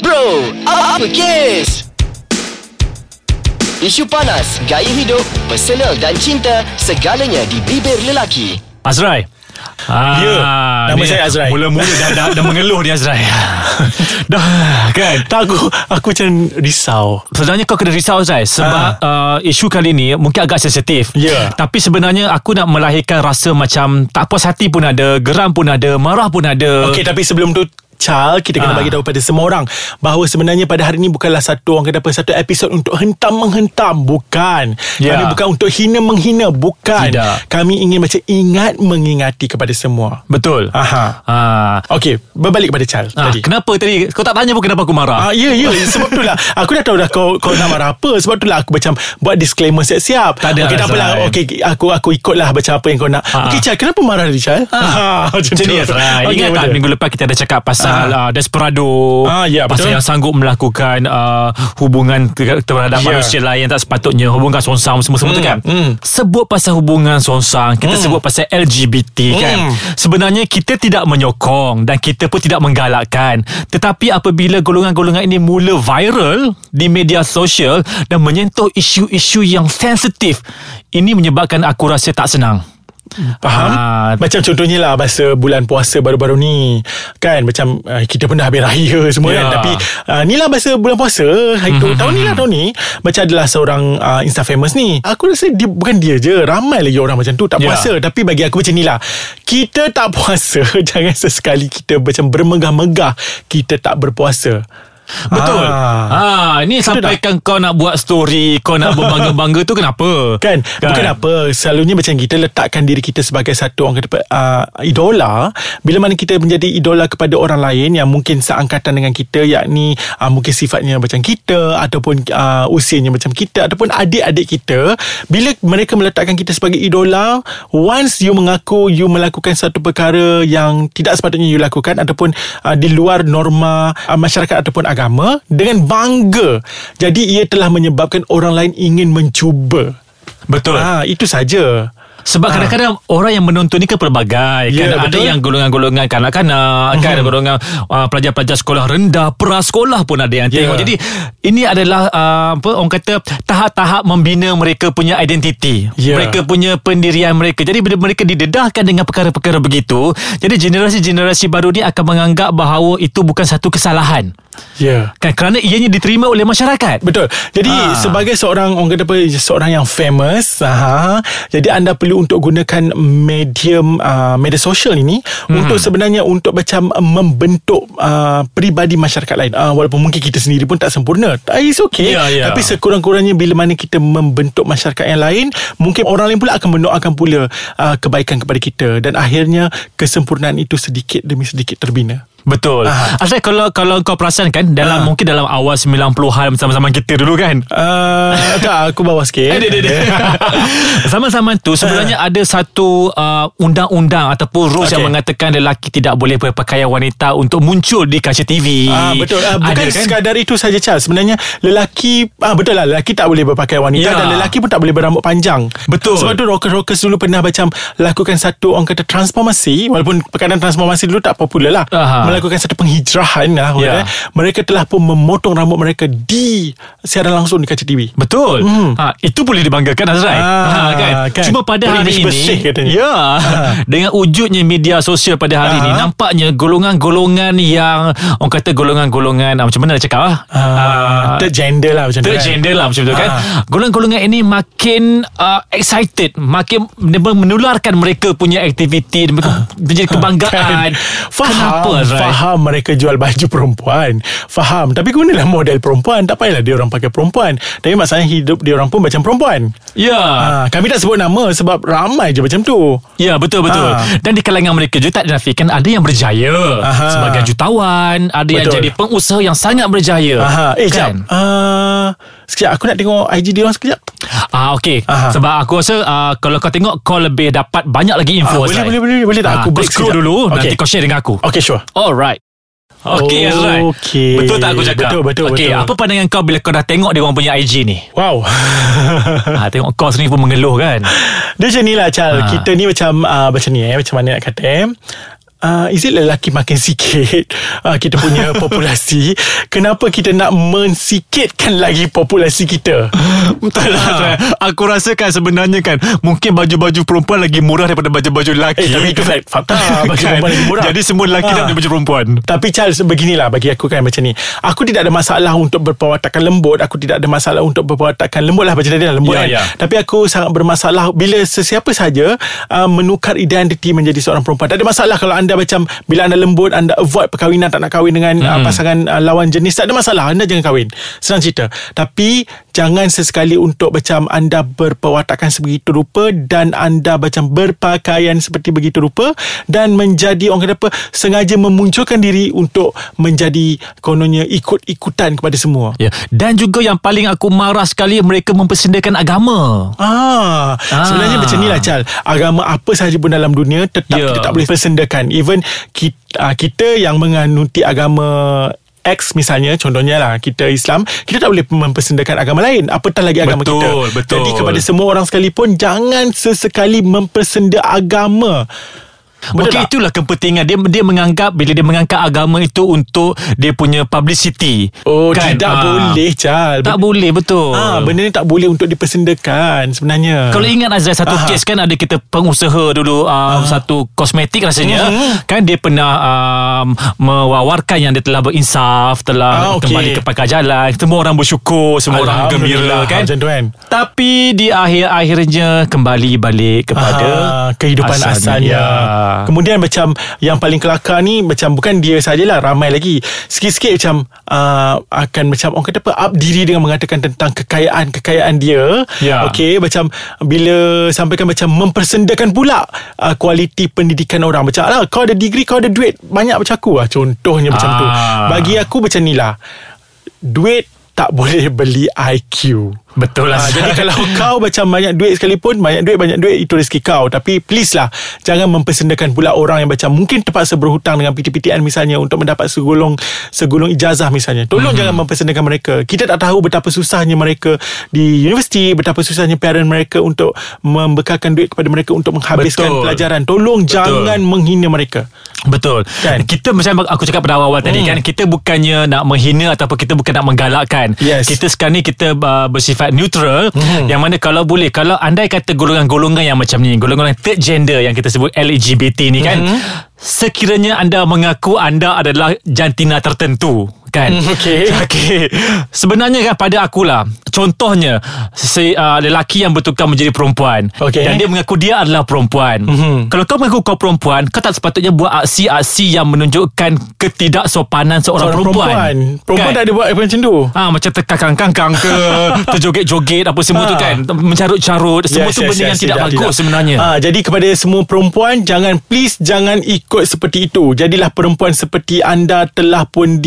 Bro, apa kes? Isu panas, gaya hidup, personal dan cinta, segalanya di bibir lelaki. Azrai Ah, Ya, nama ni saya Azrai. Mula-mula dah, dah, dah mengeluh ni Azrai Dah kan Tak aku Aku macam risau Sebenarnya kau kena risau Azrai Sebab uh, isu kali ni Mungkin agak sensitif Ya. Tapi sebenarnya Aku nak melahirkan rasa macam Tak puas hati pun ada Geram pun ada Marah pun ada Okey tapi sebelum tu Chal Kita kena Ah. bagi tahu pada semua orang Bahawa sebenarnya pada hari ini Bukanlah satu orang kata apa Satu episod untuk hentam-menghentam Bukan Ya. Kami bukan untuk hina-menghina Bukan Tidak. Kami ingin macam ingat Mengingati kepada semua Betul Aha. Ah. Okey Berbalik pada Chal Ah, tadi kenapa tadi Kau tak tanya pun kenapa aku marah Ah, ya, ya. Sebab tu lah. Aku dah tahu dah kau, kau nak marah apa. Sebab tu lah aku macam buat disclaimer siap-siap. Tak ada Okey, tak apalah. Okey, aku aku ikutlah macam apa yang kau nak. Ah. Okey, Chal, kenapa marah tadi, Chal? Ah, macam Macam tu. ni Azrai Okey, Ingat tak minggu lepas kita ada cakap pasal uh, Desperado Ah, ya, Pasal betul. yang sanggup melakukan uh, Hubungan terhadap Ya. manusia lain Tak sepatutnya Hubungan songsang Semua-semua tu Hmm, kan hmm. Sebut pasal hubungan songsang Kita sebut pasal LGBT kan Hmm. Sebenarnya kita tidak menyokong Dan kita pun tidak menggalakkan Tetapi apabila golongan-golongan ini Mula viral Di media sosial Dan menyentuh isu-isu yang sensitif Ini menyebabkan aku rasa tak senang Faham? Ah. Macam contohnya lah Masa bulan puasa baru-baru ni Kan Macam uh, Kita pun dah habis raya semua Ya. kan Tapi uh, Ni lah masa bulan puasa Hari tu Tahun ni lah tahun ni Macam adalah seorang uh, Insta famous ni Aku rasa dia Bukan dia je Ramai lagi orang macam tu Tak Ya. puasa Tapi bagi aku macam ni lah Kita tak puasa Jangan sesekali kita Macam bermegah-megah Kita tak berpuasa Betul. Ah. Ah, ni sampaikan kau nak buat story, kau nak berbangga-bangga tu kenapa? Kan, kan Bukan apa Selalunya macam kita Letakkan diri kita Sebagai satu orang kata uh, Idola Bila mana kita menjadi idola Kepada orang lain Yang mungkin seangkatan dengan kita Yakni uh, Mungkin sifatnya macam kita Ataupun uh, Usianya macam kita Ataupun adik-adik kita Bila mereka meletakkan kita Sebagai idola Once you mengaku You melakukan satu perkara Yang tidak sepatutnya you lakukan Ataupun uh, Di luar norma uh, Masyarakat ataupun agama Dengan bangga. Jadi ia telah menyebabkan Orang lain ingin mencuba. Betul. Ah, itu saja. Sebab kadang-kadang orang yang menonton ni kan pelbagai Ya, kan ada yang golongan-golongan kanak-kanak kan ada golongan uh, pelajar-pelajar sekolah rendah prasekolah pun ada yang Ya. tengok jadi ini adalah uh, apa orang kata tahap-tahap membina mereka punya identiti. Ya. mereka punya pendirian mereka. Jadi bila mereka didedahkan dengan perkara-perkara begitu jadi generasi-generasi baru ni akan menganggap bahawa itu bukan satu kesalahan Ya. kan kerana ianya diterima oleh masyarakat Betul. Jadi Ah. sebagai seorang orang kata apa seorang yang famous, ha, jadi anda perlu untuk gunakan medium uh, media sosial ini hmm. untuk sebenarnya untuk macam membentuk uh, peribadi masyarakat lain. Uh, walaupun mungkin kita sendiri pun tak sempurna. It's okay. Ya, ya. Tapi sekurang-kurangnya bila mana kita membentuk masyarakat yang lain, mungkin orang lain pula akan mendoakan pula uh, kebaikan kepada kita dan akhirnya kesempurnaan itu sedikit demi sedikit terbina. Betul. Ah. Asal kalau kalau kau perasan kan dalam Ah. mungkin dalam awal 90-an sama-sama kita dulu kan. Uh, tak, aku bawa sikit. Eh. Zaman-zaman tu sebenarnya ada satu uh, undang-undang ataupun rules Okey. yang mengatakan lelaki tidak boleh berpakaian wanita untuk muncul di kaca TV. Ah betul. Ah, bukan Ada, kan? sekadar itu saja Charles. Sebenarnya lelaki ah betul lah lelaki tak boleh berpakaian wanita Ya. dan lelaki pun tak boleh berambut panjang. Betul. Sebab tu rockers-rockers dulu pernah macam lakukan satu orang kata transformasi walaupun perkataan transformasi dulu tak popular lah. Aha. Melakukan satu penghijrahan lah. Ya. kata. Mereka telah pun memotong rambut mereka di siaran langsung di kaca TV. Betul. Hmm. Ha, itu boleh dibanggakan Azrai. Ah, ha, kan? kan. Cuma pada hari Privilege ini katanya. Ya. Dengan wujudnya media sosial pada hari ini Ah. nampaknya golongan-golongan yang orang kata golongan-golongan ah, macam mana nak cakap ah? Uh, third gender lah macam tu Third kan. gender lah macam tu kan. Golongan-golongan ini makin uh, excited Makin menularkan mereka punya aktiviti Mereka menjadi kebanggaan Kan. Faham Kenapa Azrai? Faham mereka jual baju perempuan. Faham. Tapi gunalah model perempuan. Tak payahlah dia orang pakai perempuan. Tapi masalahnya hidup dia orang pun macam perempuan. Ya. Ha, Kami tak sebut nama Sebab ramai je macam tu. Ya betul-betul Ah. Dan di kalangan mereka juga Tak dinafikan Ada yang berjaya Aha. Sebagai jutawan Ada yang Betul. jadi pengusaha Yang sangat berjaya. Aha. Eh kan? uh, Sekejap. Aku nak tengok IG dia orang sekejap Ah okey. Aha. Sebab aku rasa uh, kalau kau tengok kau lebih dapat banyak lagi info. Ah, boleh, boleh, boleh, boleh tak? Ah, Aku break scroll dulu Okey. nanti kau share dengan aku. Okay sure Alright. Okey Oh, Azrai. okey. Betul tak aku cakap? Betul, betul, Okey, betul. apa pandangan kau bila kau dah tengok dia orang punya IG ni? Wow ha, tengok kau sendiri pun mengeluh kan? Dia macam ni lah Chal Ha. Kita ni macam uh, Macam ni eh Macam mana nak kata eh uh, Is it lelaki makin sikit uh, Kita punya populasi Kenapa kita nak mensikitkan lagi populasi kita Betul lah Tuan. Aku rasa kan sebenarnya kan Mungkin baju-baju perempuan lagi murah Daripada baju-baju lelaki Eh tapi itu fakta Baju Kan? perempuan lagi murah Jadi semua lelaki Ah. nak baju perempuan Tapi Charles beginilah bagi aku kan macam ni. Aku tidak ada masalah untuk berpawatakan lembut. Aku tidak ada masalah untuk berpawatakan lembut lah macam tadi lah lembut Ya, kan. ya. Tapi aku sangat bermasalah bila sesiapa saja uh, menukar identiti menjadi seorang perempuan. Tak ada masalah kalau anda macam bila anda lembut anda avoid perkahwinan tak nak kahwin dengan hmm. uh, pasangan uh, lawan jenis tak ada masalah. Anda jangan kahwin. Senang cerita. Tapi jangan sesekali untuk macam anda berpawatakan sebegitu rupa dan anda macam berpakaian seperti begitu rupa dan menjadi orang kata apa sengaja memunculkan diri untuk menjadi kononnya ikut-ikutan kepada semua. Ya, dan juga yang paling aku marah sekali mereka mempersendakan agama. Ah, Ah. sebenarnya macam ni lah Chal. Agama apa sahaja pun dalam dunia tetap Ya. kita tak boleh persendakan. Even kita, uh, kita yang menganuti agama X misalnya contohnya lah kita Islam kita tak boleh mempersendakan agama lain. Apatah lagi agama Betul, kita betul. jadi kepada semua orang sekalipun jangan sesekali mempersenda agama Mungkin tak? itulah kepentingan dia dia menganggap bila dia mengangkat agama itu untuk dia punya publicity. Oh Kan? tidak Ah. boleh Chal Tak boleh betul. Ah, benda ni tak boleh untuk dipersendakan sebenarnya. Kalau ingat Azrai satu Ah. kes kan ada kita pengusaha dulu um, satu kosmetik rasanya Mhm. kan dia pernah um, mewawarkan yang dia telah berinsaf telah Ah, okey. kembali ke pangkal jalan semua orang bersyukur semua orang gembira kan Macam tu kan. tapi di akhir-akhirnya kembali balik kepada Ah, kehidupan asalnya. Kemudian macam yang paling kelakar ni macam bukan dia sajalah ramai lagi. Sikit-sikit macam uh, akan macam orang kata apa up diri dengan mengatakan tentang kekayaan-kekayaan dia. Ya. Okey macam bila sampaikan macam mempersendakan pula uh, kualiti pendidikan orang. Macam lah kau ada degree kau ada duit banyak macam aku lah. Contohnya macam tu. Ah. Bagi aku macam ni lah. Duit tak boleh beli IQ. Betul lah Ha, jadi kalau kau macam banyak duit sekalipun Banyak duit banyak duit Itu rezeki kau Tapi please lah Jangan mempersendakan pula orang yang macam Mungkin terpaksa berhutang dengan PTPTN misalnya Untuk mendapat segulung Segulung ijazah misalnya Tolong Mhm. jangan mempersendakan mereka Kita tak tahu betapa susahnya mereka Di universiti Betapa susahnya parent mereka Untuk membekalkan duit kepada mereka Untuk menghabiskan Betul. pelajaran Tolong jangan menghina mereka Betul Kan? Kita macam aku cakap pada awal tadi Hmm. kan Kita bukannya nak menghina Ataupun kita bukan nak menggalakkan Yes. Kita sekarang ni kita uh, bersifat neutral Hmm. Yang mana kalau boleh Kalau andai kata golongan-golongan yang macam ni Golongan third gender Yang kita sebut LGBT ni kan Hmm. Sekiranya anda mengaku anda adalah jantina tertentu kan okey. okay. sebenarnya kan pada akulah contohnya si uh, lelaki yang bertukar menjadi perempuan Okey. dan dia mengaku dia adalah perempuan Mhm. kalau kau mengaku kau perempuan kau tak sepatutnya buat aksi-aksi yang menunjukkan ketidaksopanan seorang, Seorang perempuan perempuan Perempuan kan? tak ada buat apa macam tu Ah macam terkangkang-kangkang ke terjoget-joget apa semua tu Ah. kan mencarut-carut semua tu benda yang tidak, bagus sebenarnya Ah, jadi kepada semua perempuan jangan please jangan ikut seperti itu. Jadilah perempuan seperti anda telah pun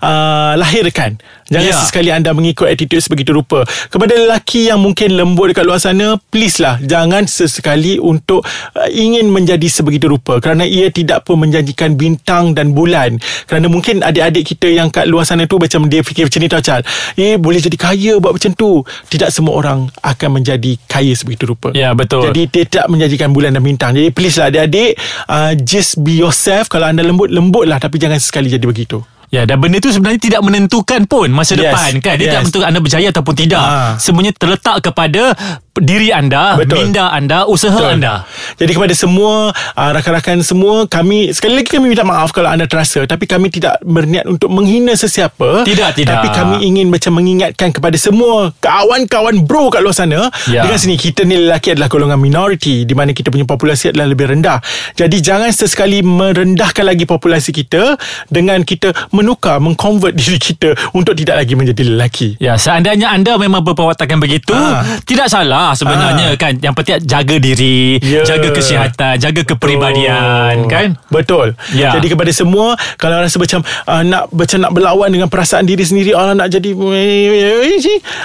dilahirkan. Jangan Ya. sesekali anda mengikut attitude sebegitu rupa. Kepada lelaki yang mungkin lembut dekat luar sana, please lah jangan sesekali untuk uh, ingin menjadi sebegitu rupa kerana ia tidak pun menjanjikan bintang dan bulan. Kerana mungkin adik-adik kita yang kat luar sana tu macam dia fikir macam ni tau Chal. Eh boleh jadi kaya buat macam tu. Tidak semua orang akan menjadi kaya sebegitu rupa. Ya, betul. Jadi dia tak menjanjikan bulan dan bintang. Jadi please lah adik-adik uh, just be yourself. Kalau anda lembut, lembut lah tapi jangan sekali jadi begitu. Ya dan benda tu sebenarnya tidak menentukan pun masa Yes. depan kan. Dia Yes. tak menentukan anda berjaya ataupun tidak. Ah. Semuanya terletak kepada diri anda, Betul. minda anda, usaha Betul. anda. Jadi kepada semua uh, rakan-rakan semua kami sekali lagi kami minta maaf kalau anda terasa tapi kami tidak berniat untuk menghina sesiapa. Tidak, tidak. Tapi kami ingin macam mengingatkan kepada semua kawan-kawan bro kat luar sana Ya. dengan sini kita ni lelaki adalah golongan minoriti di mana kita punya populasi adalah lebih rendah. Jadi jangan sesekali merendahkan lagi populasi kita dengan kita menukar mengconvert diri kita untuk tidak lagi menjadi lelaki. Ya, seandainya anda memang berpawatakan begitu, Ah. tidak salah sebenarnya Ah. kan. Yang penting jaga diri, Ya. jaga kesihatan, jaga kepribadian Betul. kan. Betul. Ya. Jadi kepada semua kalau rasa macam uh, nak macam nak berlawan dengan perasaan diri sendiri, orang nak jadi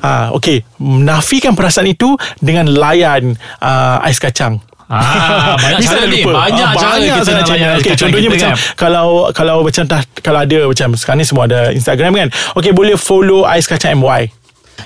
ah okey, nafikan perasaan itu dengan layan uh, ais kacang. Ah, banyak cara ni. lupa? Banyak Ah, cara banyak kita sangat nak layan cara. kacang contohnya kita macam kan. kalau kalau macam tak kalau ada macam sekarang ni semua ada Instagram kan. Okey, boleh follow ais kacang MY.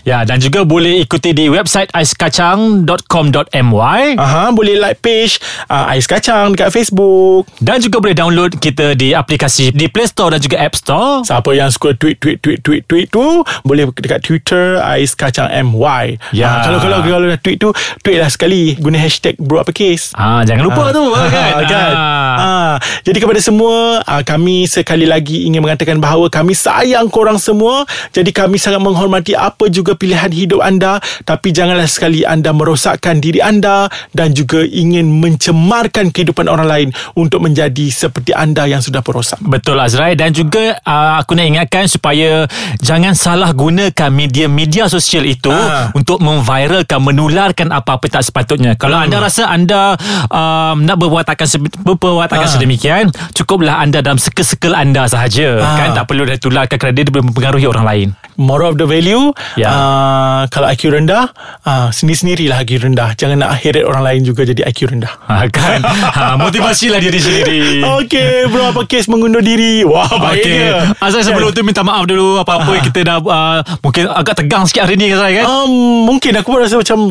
Ya, dan juga boleh ikuti di website aiskacang.com.my Aha, boleh like page uh, Ais Kacang dekat Facebook. dan juga boleh download kita di aplikasi di Play Store dan juga App Store. Siapa yang suka tweet tweet tweet tweet tweet tu boleh dekat Twitter Ais Kacang MY. Ya. Ah, kalau kalau kalau dah tweet tu tweet lah sekali guna hashtag bro apa case. Ah, jangan lupa tu kan. kan? Ah. Ah, jadi kepada semua ah, kami sekali lagi ingin mengatakan bahawa kami sayang korang semua. Jadi kami sangat menghormati apa juga pilihan hidup anda tapi janganlah sekali anda merosakkan diri anda dan juga ingin mencemarkan kehidupan orang lain untuk menjadi seperti anda yang sudah perosak. Betul Azrai dan juga uh, aku nak ingatkan supaya jangan salah gunakan media-media sosial itu Ah. untuk memviralkan menularkan apa-apa tak sepatutnya. Kalau anda rasa anda um, nak berwatakan se- berperwatakan Ah. sedemikian, cukuplah anda dalam circle-circle anda sahaja. Ah. Kan tak perlu dah tularkan kerana dia boleh mempengaruhi orang lain. Moral of the value Ya. Uh, Kalau IQ rendah uh, Sendiri-sendirilah IQ rendah Jangan nak heret orang lain juga Jadi IQ rendah Ha, kan? ha, motivasilah diri sendiri. Okay bro Apa kes mengundur diri Wah Okay. baiknya Azrai sebelum tu minta maaf dulu apa-apa yang kita dah uh, mungkin agak tegang sikit hari ni Azrai kan. um, Mungkin aku pun rasa macam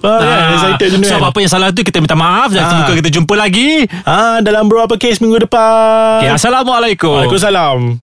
uh, Excited so kan apa-apa yang salah tu kita minta maaf dan Ah. semoga kita jumpa lagi. Ah, Dalam bro apa kes minggu depan Okay, Assalamualaikum. Waalaikumsalam